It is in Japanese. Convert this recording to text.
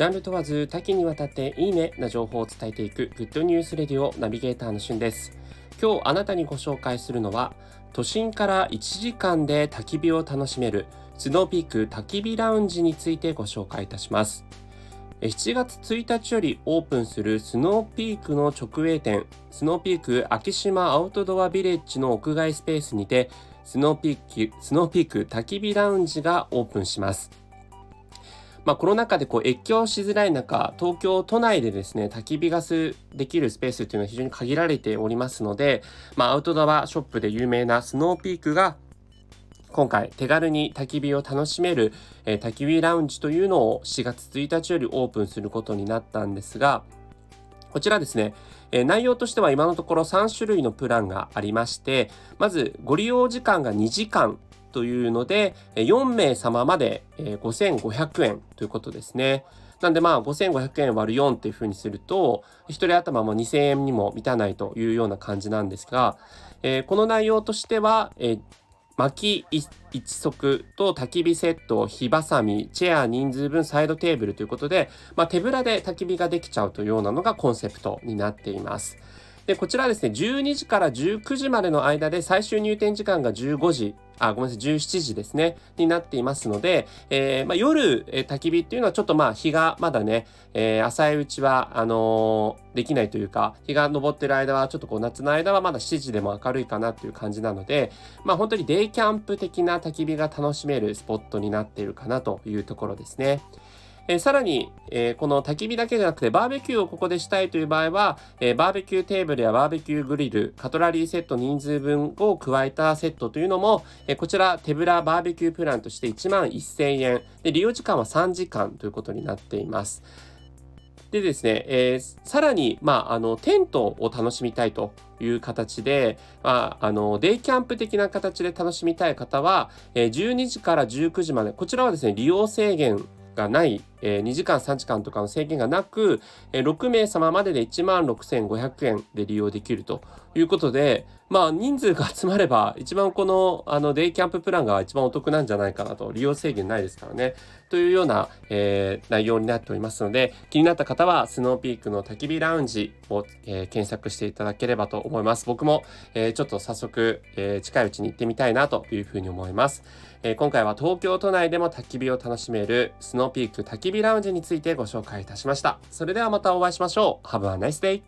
ジャンル問わず多岐にわたっていいねな情報を伝えていく Good News Radio ナビゲーターのしゅんです。今日あなたにご紹介するのは都心から1時間で焚き火を楽しめるスノーピーク焚き火ラウンジについてご紹介いたします。7月1日よりオープンするスノーピークの直営店スノーピーク昭島アウトドアビレッジの屋外スペースにてスノーピークスノーピーク焚き火ラウンジがオープンします。まあ、コロナ禍でこう越境しづらい中、東京都内でですね、焚き火ガスできるスペースっていうのは非常に限られておりますので、まあ、アウトドアショップで有名なスノーピークが今回手軽に焚き火を楽しめる、えー、焚き火ラウンジというのを4月1日よりオープンすることになったんですが、こちらですね、えー、内容としては今のところ3種類のプランがありまして、まずご利用時間が2時間というので、4名様まで5500円ということですね。なんでまあ5500円割る4っていうふうにすると、1人頭も2000円にも満たないというような感じなんですが、えー、この内容としては、えー、薪一足と焚き火セット、火ばさみ、チェア人数分サイドテーブルということで、まあ、手ぶらで焚き火ができちゃうというようなのがコンセプトになっています。で、こちらですね、12時から19時までの間で最終入店時間が15時あ、ごめんなさい、17時ですね、になっていますので、えー、まあ、夜、えー、焚き火っていうのはちょっとまあ日がまだね、えー、浅いうちは、あのできないというか、日が昇ってる間はちょっとこう夏の間はまだ7時でも明るいかなっていう感じなので、まあ本当にデイキャンプ的な焚き火が楽しめるスポットになっているかなというところですね。え、さらに、え、この焚き火だけじゃなくてバーベキューをここでしたいという場合は、え、バーベキューテーブルやバーベキューグリル、カトラリーセット人数分を加えたセットというのも、えこちら手ぶらバーベキュープランとして1万1000円で利用時間は3時間ということになっています。でですね、えー、さらに、まあ、あの、テントを楽しみたいという形で、まあ、あの、デイキャンプ的な形で楽しみたい方は、えー、12時から19時まで、こちらはですね、利用制限がない、えー、2時間3時間とかの制限がなく、えー、6名様までで1万6500円で利用できるということで、まあ人数が集まれば一番このあのデイキャンププランが一番お得なんじゃないかなと。利用制限ないですからね。というような、えー、内容になっておりますので気になった方はスノーピークの焚き火ラウンジを、えー、検索していただければと思います。僕も、えー、ちょっと早速、えー、近いうちに行ってみたいなというふうに思います、えー、今回は東京都内でも焚き火を楽しめるスノーピーク焚きき火ラウンジについてご紹介いたしました。それではまたお会いしましょう。Have a nice day